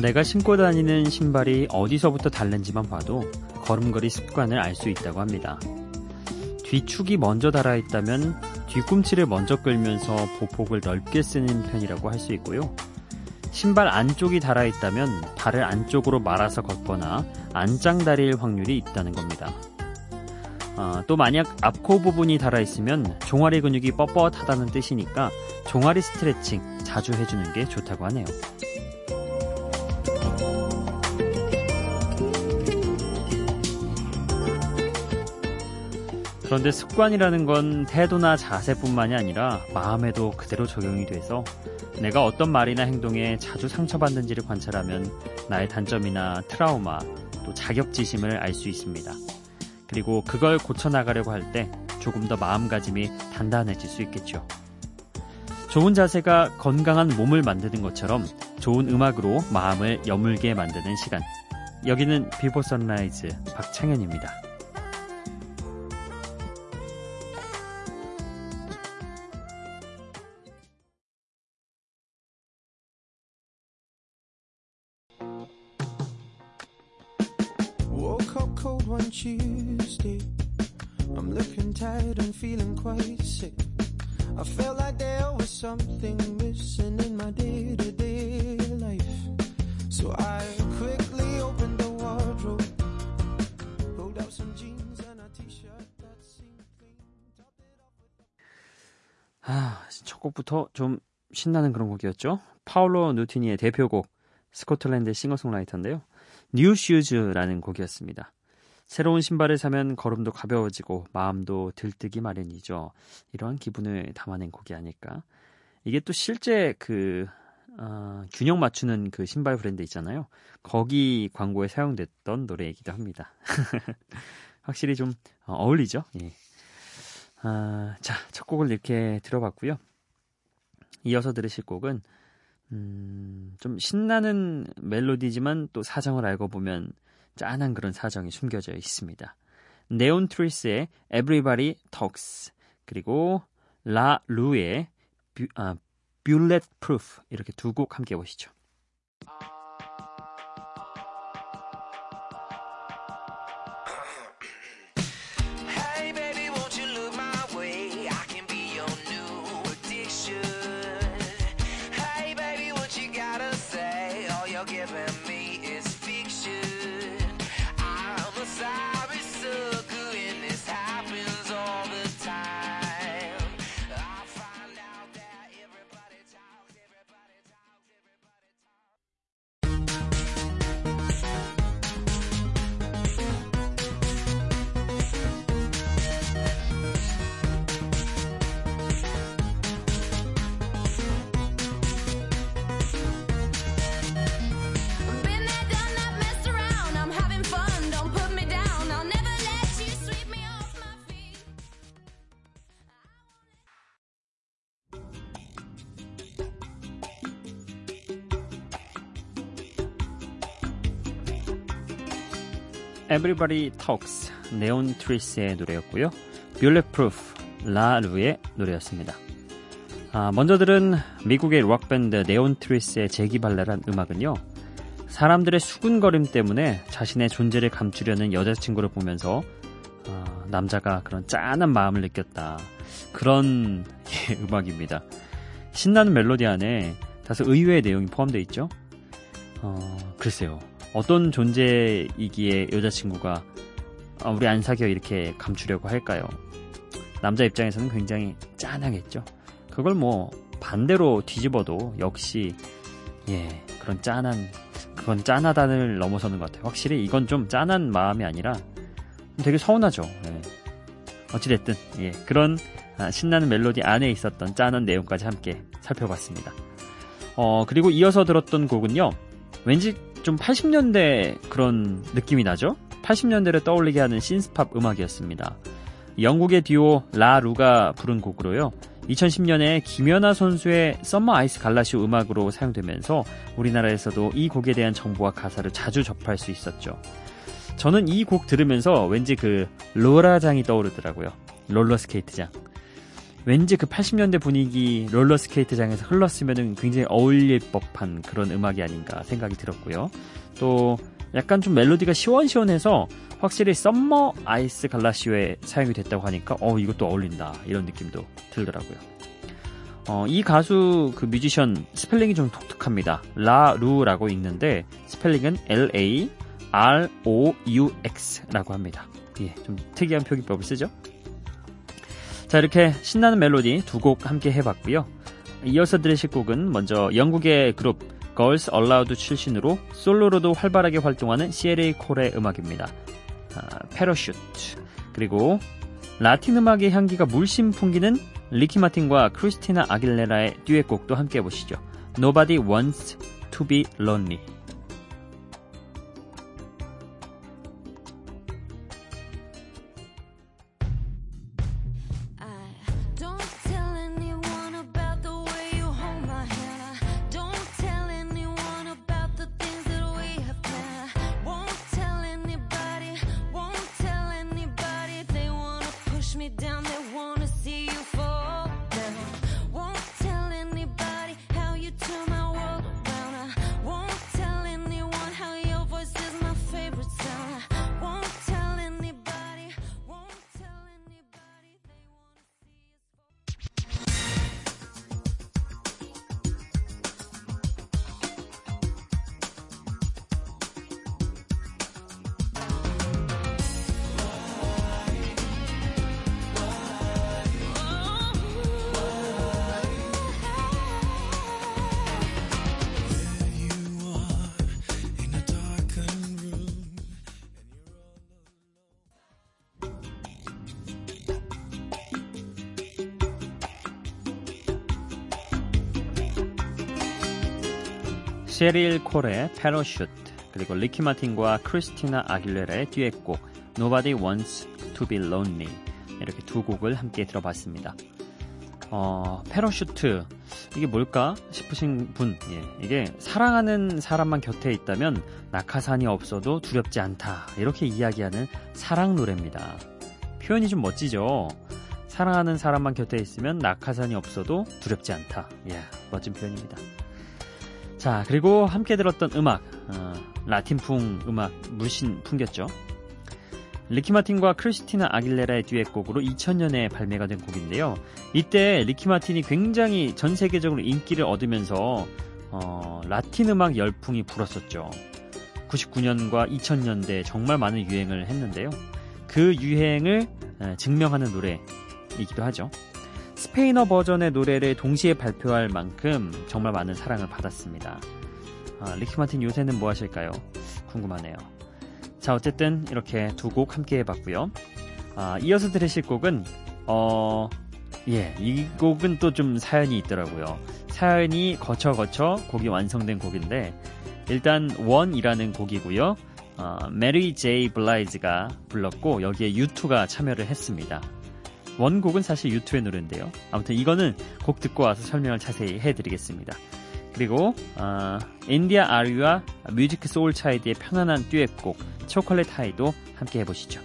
내가 신고 다니는 신발이 어디서부터 달는지만 봐도 걸음걸이 습관을 알 수 있다고 합니다. 뒤축이 먼저 달아 있다면 뒤꿈치를 먼저 끌면서 보폭을 넓게 쓰는 편이라고 할 수 있고요. 신발 안쪽이 달아 있다면 발을 안쪽으로 말아서 걷거나 안짱다릴 확률이 있다는 겁니다. 아, 또 만약 앞코 부분이 달아 있으면 종아리 근육이 뻣뻣하다는 뜻이니까 종아리 스트레칭 자주 해주는 게 좋다고 하네요. 그런데 습관이라는 건 태도나 자세뿐만이 아니라 마음에도 그대로 적용이 돼서 내가 어떤 말이나 행동에 자주 상처받는지를 관찰하면 나의 단점이나 트라우마 또 자격지심을 알 수 있습니다. 그리고 그걸 고쳐나가려고 할 때 조금 더 마음가짐이 단단해질 수 있겠죠. 좋은 자세가 건강한 몸을 만드는 것처럼 좋은 음악으로 마음을 여물게 만드는 시간. 여기는 Before Sunrise 박창현입니다. And feeling quite sick. I felt like there was something missing in my day to day life. So I quickly opened the wardrobe, pulled out some jeans and a t shirt that seemed clean, topped it off with 아, 첫 곡부터 좀 신나는 그런 곡이었죠. 파울로 누티니의 대표곡 스코틀랜드 싱어송라이터인데요. 뉴 슈즈라는 곡이었습니다. 새로운 신발을 사면 걸음도 가벼워지고 마음도 들뜨기 마련이죠. 이러한 기분을 담아낸 곡이 아닐까. 이게 또 실제 그 어, 균형 맞추는 그 신발 브랜드 있잖아요. 거기 광고에 사용됐던 노래이기도 합니다. 확실히 좀 어, 어울리죠. 예. 아, 자, 첫 곡을 이렇게 들어봤고요. 이어서 들으실 곡은 음, 좀 신나는 멜로디지만 또 사정을 알고 보면 짠한 그런 사정이 숨겨져 있습니다. 네온 트리스의 Everybody Talks 그리고 라 루의 뷰, 아, Bullet Proof 이렇게 두 곡 함께 보시죠. Hey Everybody Talks Neon Trees의 노래였고요. Bulletproof 라루의 노래였습니다. 아, 먼저 들은 미국의 록밴드 Neon Trees의 재기발랄한 음악은요. 사람들의 수군거림 때문에 자신의 존재를 감추려는 여자친구를 보면서 아, 남자가 그런 짠한 마음을 느꼈다. 그런 예, 음악입니다. 신나는 멜로디 안에 다소 의외의 내용이 포함되어 있죠. 어, 글쎄요. 어떤 존재이기에 여자친구가 아, 우리 안 사겨 이렇게 감추려고 할까요? 남자 입장에서는 굉장히 짠하겠죠. 그걸 뭐 반대로 뒤집어도 역시 예 그런 짠한 그건 짠하다를 넘어서는 것 같아요. 확실히 이건 좀 짠한 마음이 아니라 되게 서운하죠. 예. 어찌됐든 예 그런 아, 신나는 멜로디 안에 있었던 짠한 내용까지 함께 살펴봤습니다. 어 그리고 이어서 들었던 곡은요. 왠지 좀 80년대 그런 느낌이 나죠? 80년대를 떠올리게 하는 신스팝 음악이었습니다. 영국의 듀오 La Roux가 부른 곡으로요. 2010년에 김연아 선수의 Summer Ice 갈라쇼 음악으로 사용되면서 우리나라에서도 이 곡에 대한 정보와 가사를 자주 접할 수 있었죠. 저는 이 곡 들으면서 왠지 그 로라장이 떠오르더라고요. 롤러스케이트장. 왠지 그 80년대 분위기 롤러스케이트장에서 흘렀으면 굉장히 어울릴 법한 그런 음악이 아닌가 생각이 들었고요. 또 약간 좀 멜로디가 시원시원해서 확실히 Summer Ice 갈라쇼에 사용이 됐다고 하니까 어 이것도 어울린다 이런 느낌도 들더라고요. 어, 이 가수 그 뮤지션 스펠링이 좀 독특합니다. 라루라고 읽는데 스펠링은 L A R O U X라고 합니다. 예, 좀 특이한 표기법을 쓰죠. 자, 이렇게 신나는 멜로디 두 곡 함께 해봤고요. 이어서 들으실 곡은 먼저 영국의 그룹 Girls Aloud 출신으로 솔로로도 활발하게 활동하는 셰릴 콜의 음악입니다. 아, Parachute 그리고 라틴 음악의 향기가 물씬 풍기는 리키 마틴과 크리스티나 아길레라의 듀엣곡도 함께 해보시죠. Nobody wants to be lonely. 셰릴 콜의 Parachute 그리고 리키 마틴과 크리스티나 아길레라의 듀엣곡 Nobody Wants to Be Lonely 이렇게 두 곡을 함께 들어봤습니다. 어, Parachute 이게 뭘까 싶으신 분 예, 이게 사랑하는 사람만 곁에 있다면 낙하산이 없어도 두렵지 않다 이렇게 이야기하는 사랑 노래입니다. 표현이 좀 멋지죠. 사랑하는 사람만 곁에 있으면 낙하산이 없어도 두렵지 않다. 예, 멋진 표현입니다. 자, 그리고 함께 들었던 음악, 어, 라틴풍 음악 물씬 풍겼죠. 리키 마틴과 크리스티나 아길레라의 듀엣곡으로 2000년에 발매가 된 곡인데요. 이때 리키 마틴이 굉장히 전 세계적으로 인기를 얻으면서 어, 라틴 음악 열풍이 불었었죠. 99년과 2000년대 정말 많은 유행을 했는데요. 그 유행을 에, 증명하는 노래이기도 하죠. 스페인어 버전의 노래를 동시에 발표할 만큼 정말 많은 사랑을 받았습니다. 아, 리키 마틴 요새는 뭐 하실까요? 궁금하네요. 자, 어쨌든 이렇게 두 곡 함께 해봤고요. 아, 이어서 들으실 곡은 어, 예, 이 곡은 또 좀 사연이 있더라고요. 사연이 거쳐 거쳐 곡이 완성된 곡인데 일단 One이라는 곡이고요. 어, 메리 제이 블라이즈가 불렀고 여기에 U2가 참여를 했습니다. 원곡은 사실 U2의 노래인데요. 아무튼 이거는 곡 듣고 와서 설명을 자세히 해드리겠습니다. 그리고 어, 인디아 아리와 뮤직 소울 차이드의 편안한 듀엣곡 초콜릿 하이도 함께 해보시죠.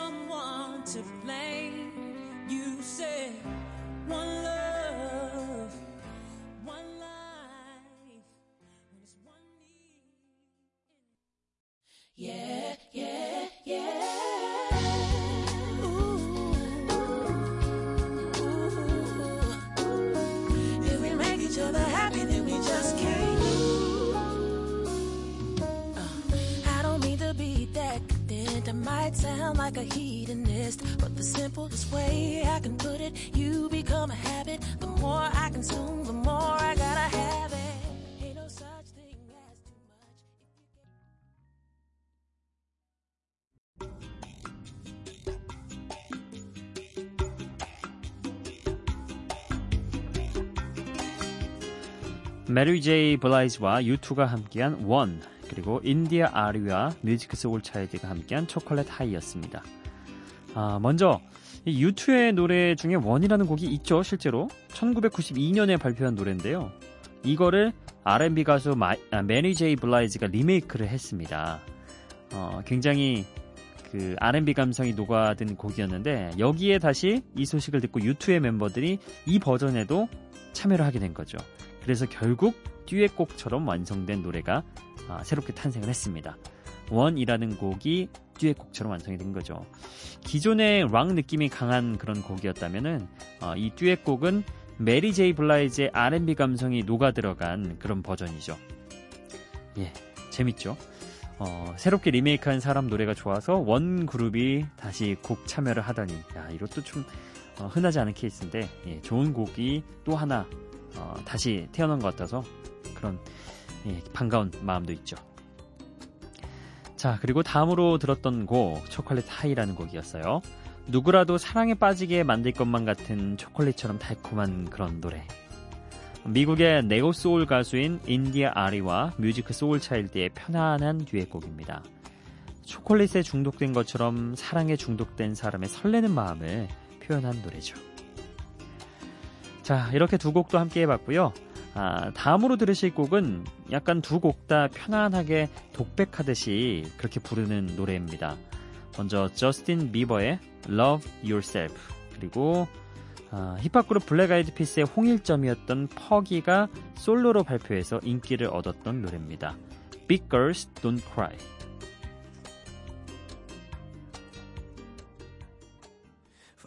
Someone to blame. You said one love, 메리 제이 블라이즈와 U2가 함께한 One 그리고 인디아 아리와 뮤직 소울 차일드가 함께한 Chocolate High였습니다. 아, 먼저 이 U2의 노래 중에 One이라는 곡이 있죠, 실제로. 1992년에 발표한 노래인데요. 이거를 R&B 가수 마, 아, 메리 제이 블라이즈가 리메이크를 했습니다. 어, 굉장히 그 R&B 감성이 녹아든 곡이었는데 여기에 다시 이 소식을 듣고 U2의 멤버들이 이 버전에도 참여를 하게 된 거죠. 그래서 결국 듀엣곡처럼 완성된 노래가 아, 새롭게 탄생을 했습니다. One이라는 곡이 듀엣곡처럼 완성이 된 거죠. 기존의 락 느낌이 강한 그런 곡이었다면은 어, 이 듀엣곡은 메리 제이 블라이즈의 R&B 감성이 녹아 들어간 그런 버전이죠. 예, 재밌죠. 어, 새롭게 리메이크한 사람 노래가 좋아서 원 그룹이 다시 곡 참여를 하다니, 야 이것도 좀 어, 흔하지 않은 케이스인데 예, 좋은 곡이 또 하나 어, 다시 태어난 것 같아서 그런 예, 반가운 마음도 있죠. 자, 그리고 다음으로 들었던 곡 Chocolate High라는 곡이었어요. 누구라도 사랑에 빠지게 만들 것만 같은 초콜릿처럼 달콤한 그런 노래. 미국의 neo soul 가수인 인디아 아리와 뮤직 소울 차일드의 편안한 듀엣곡입니다. 초콜릿에 중독된 것처럼 사랑에 중독된 사람의 설레는 마음을 표현한 노래죠. 자, 이렇게 두 곡도 함께 해봤고요. 아, 다음으로 들으실 곡은 약간 두 곡 다 편안하게 독백하듯이 그렇게 부르는 노래입니다. 먼저 저스틴 비버의 Love Yourself 그리고 아, 힙합 그룹 Black Eyed Peas의 홍일점이었던 퍼기가 솔로로 발표해서 인기를 얻었던 노래입니다. Big Girls Don't Cry.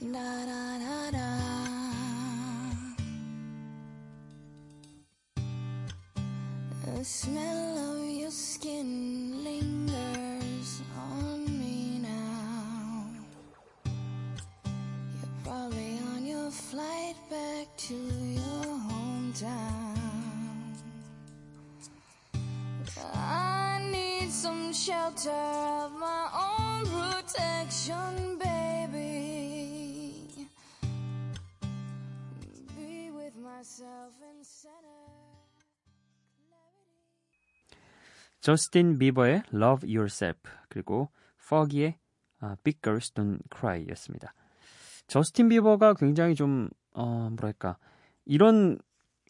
The smell of your skin lingers on me now. You're probably on your flight back to your hometown. I need some shelter of my own protection, 저스틴 비버의 Love Yourself 그리고 퍼기의 아, Big Girls Don't Cry였습니다. 저스틴 비버가 굉장히 좀 어, 뭐랄까 이런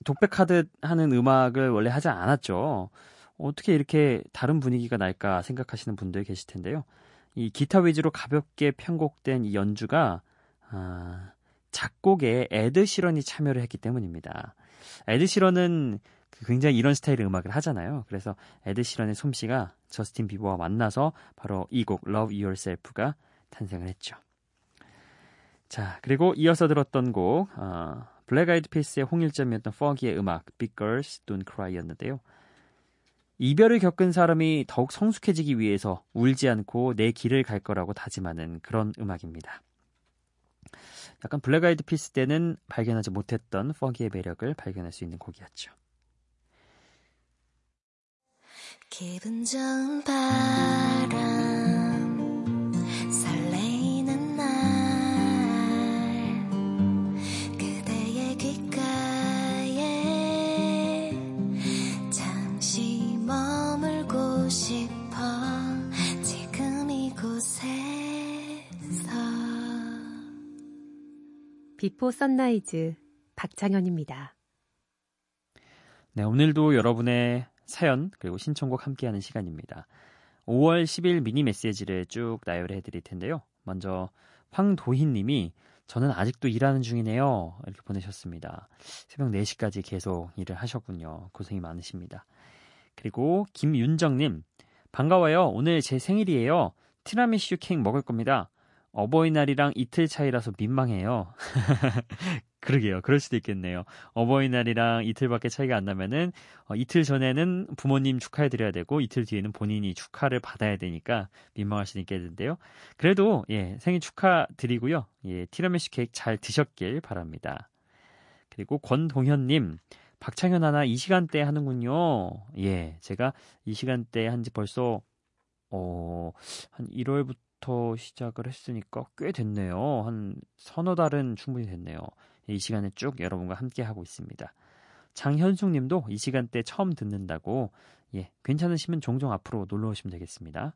독백하듯 하는 음악을 원래 하지 않았죠. 어떻게 이렇게 다른 분위기가 날까 생각하시는 분들 계실 텐데요. 이 기타 위주로 가볍게 편곡된 이 연주가 아, 작곡에 에드 시런이 참여를 했기 때문입니다. 에드 시런은 그 굉장히 이런 스타일의 음악을 하잖아요. 그래서 에드 시런의 솜씨가 저스틴 비버와 만나서 바로 이 곡 Love Yourself가 탄생을 했죠. 자, 그리고 이어서 들었던 곡 어, 블랙 아이드 피스의 홍일점이었던 퍼기의 음악 Big Girls Don't Cry였는데요. 이별을 겪은 사람이 더욱 성숙해지기 위해서 울지 않고 내 길을 갈 거라고 다짐하는 그런 음악입니다. 약간 블랙 아이드 피스 때는 발견하지 못했던 퍼기의 매력을 발견할 수 있는 곡이었죠. 기분 좋은 바람 비포 선라이즈 박창현입니다. 네, 오늘도 여러분의 사연 그리고 신청곡 함께하는 시간입니다. 5월 10일 미니 메시지를 쭉 나열해 드릴 텐데요. 먼저 황도희 님이 저는 아직도 일하는 중이네요. 이렇게 보내셨습니다. 새벽 4시까지 계속 일을 하셨군요. 고생이 많으십니다. 그리고 김윤정 님 반가워요. 오늘 제 생일이에요. 티라미슈 케이크 먹을 겁니다. 어버이날이랑 이틀 차이라서 민망해요. 그러게요. 그럴 수도 있겠네요. 어버이날이랑 이틀밖에 차이가 안 나면은 어, 이틀 전에는 부모님 축하해 드려야 되고 이틀 뒤에는 본인이 축하를 받아야 되니까 민망할 수도 있겠는데요. 그래도 예, 생일 축하 드리고요. 예, 티라미수 케이크 잘 드셨길 바랍니다. 그리고 권동현 님 박창현 하나 이 시간대 하는군요. 예, 제가 이 시간대 한지 벌써 어, 한 1월부터 시작을 했으니까 꽤 됐네요. 한 서너 달은 충분히 됐네요. 이 시간에 쭉 여러분과 함께 하고 있습니다. 장현숙 님도 이 시간대 처음 듣는다고, 예, 괜찮으시면 종종 앞으로 놀러 오시면 되겠습니다.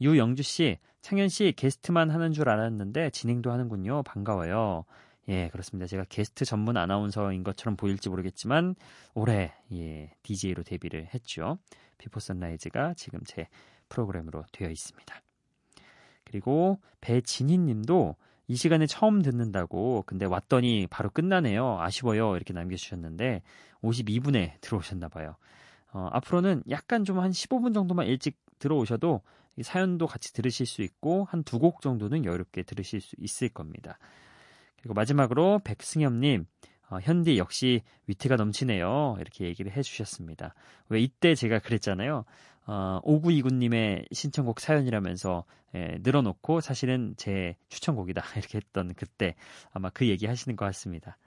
유영주 씨, 창현 씨 게스트만 하는 줄 알았는데 진행도 하는군요. 반가워요. 예, 그렇습니다. 제가 게스트 전문 아나운서인 것처럼 보일지 모르겠지만 올해 예, DJ로 데뷔를 했죠. 비포 선라이즈가 지금 제 프로그램으로 되어 있습니다. 그리고 배진희 님도 이 시간에 처음 듣는다고 근데 왔더니 바로 끝나네요. 아쉬워요. 이렇게 남겨주셨는데 52분에 들어오셨나 봐요. 어, 앞으로는 약간 좀 한 15분 정도만 일찍 들어오셔도 이 사연도 같이 들으실 수 있고 한 두 곡 정도는 여유롭게 들으실 수 있을 겁니다. 그리고 마지막으로 백승엽님 어, 현디 역시 위트가 넘치네요. 이렇게 얘기를 해주셨습니다. 왜 이때 제가 그랬잖아요. 어, 5929님의 신청곡 사연이라면서 예, 늘어놓고 사실은 제 추천곡이다 이렇게 했던 그때 아마 그 얘기 하시는 것 같습니다.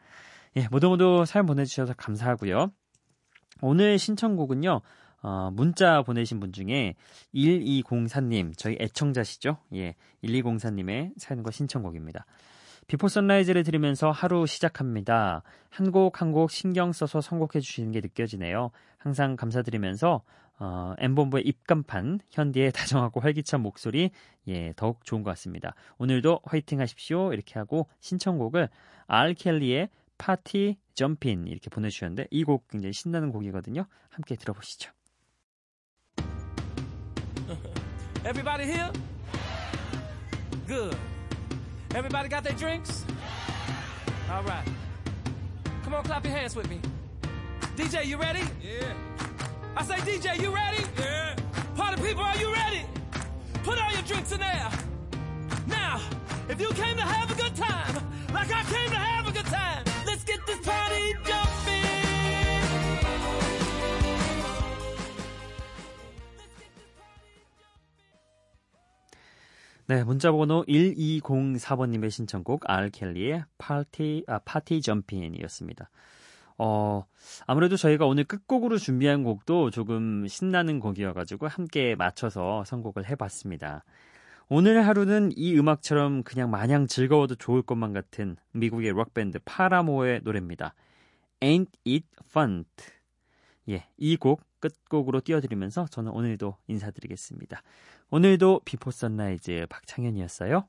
예, 모두 모두 사연 보내주셔서 감사하고요. 오늘 신청곡은요. 어, 문자 보내신 분 중에 1204님, 저희 애청자시죠? 예, 1204님의 사연과 신청곡입니다. 비포 선라이즈를 들으면서 하루 시작합니다. 한 곡 한 곡 신경 써서 선곡해 주시는 게 느껴지네요. 항상 감사드리면서 어, 엠본부의 입간판, 현디의 다정하고 활기찬 목소리, 예, 더욱 좋은 것 같습니다. 오늘도 화이팅 하십시오. 이렇게 하고 신청곡을 알 켈리의 파티 점핀 이렇게 보내주셨는데 이 곡 굉장히 신나는 곡이거든요. 함께 들어보시죠. Everybody here? Good. Everybody got their drinks? All right. Come on, clap your hands with me. DJ, you ready? Yeah. I say, DJ, you ready? Yeah. Party people, are you ready? Put all your drinks in there. Now, if you came to have a good time, like I came to have a good time, let's get this party jumping. 네, 문자번호 1204번님의 신청곡 알 켈리의 파티 아 파티 점핑이었습니다. 어 아무래도 저희가 오늘 끝곡으로 준비한 곡도 조금 신나는 곡이어가지고 함께 맞춰서 선곡을 해봤습니다. 오늘 하루는 이 음악처럼 그냥 마냥 즐거워도 좋을 것만 같은 미국의 록밴드 파라모의 노래입니다. Ain't It Fun? 예, 이 곡 끝곡으로 띄워드리면서 저는 오늘도 인사드리겠습니다. 오늘도 비포 선라이즈 박창현이었어요.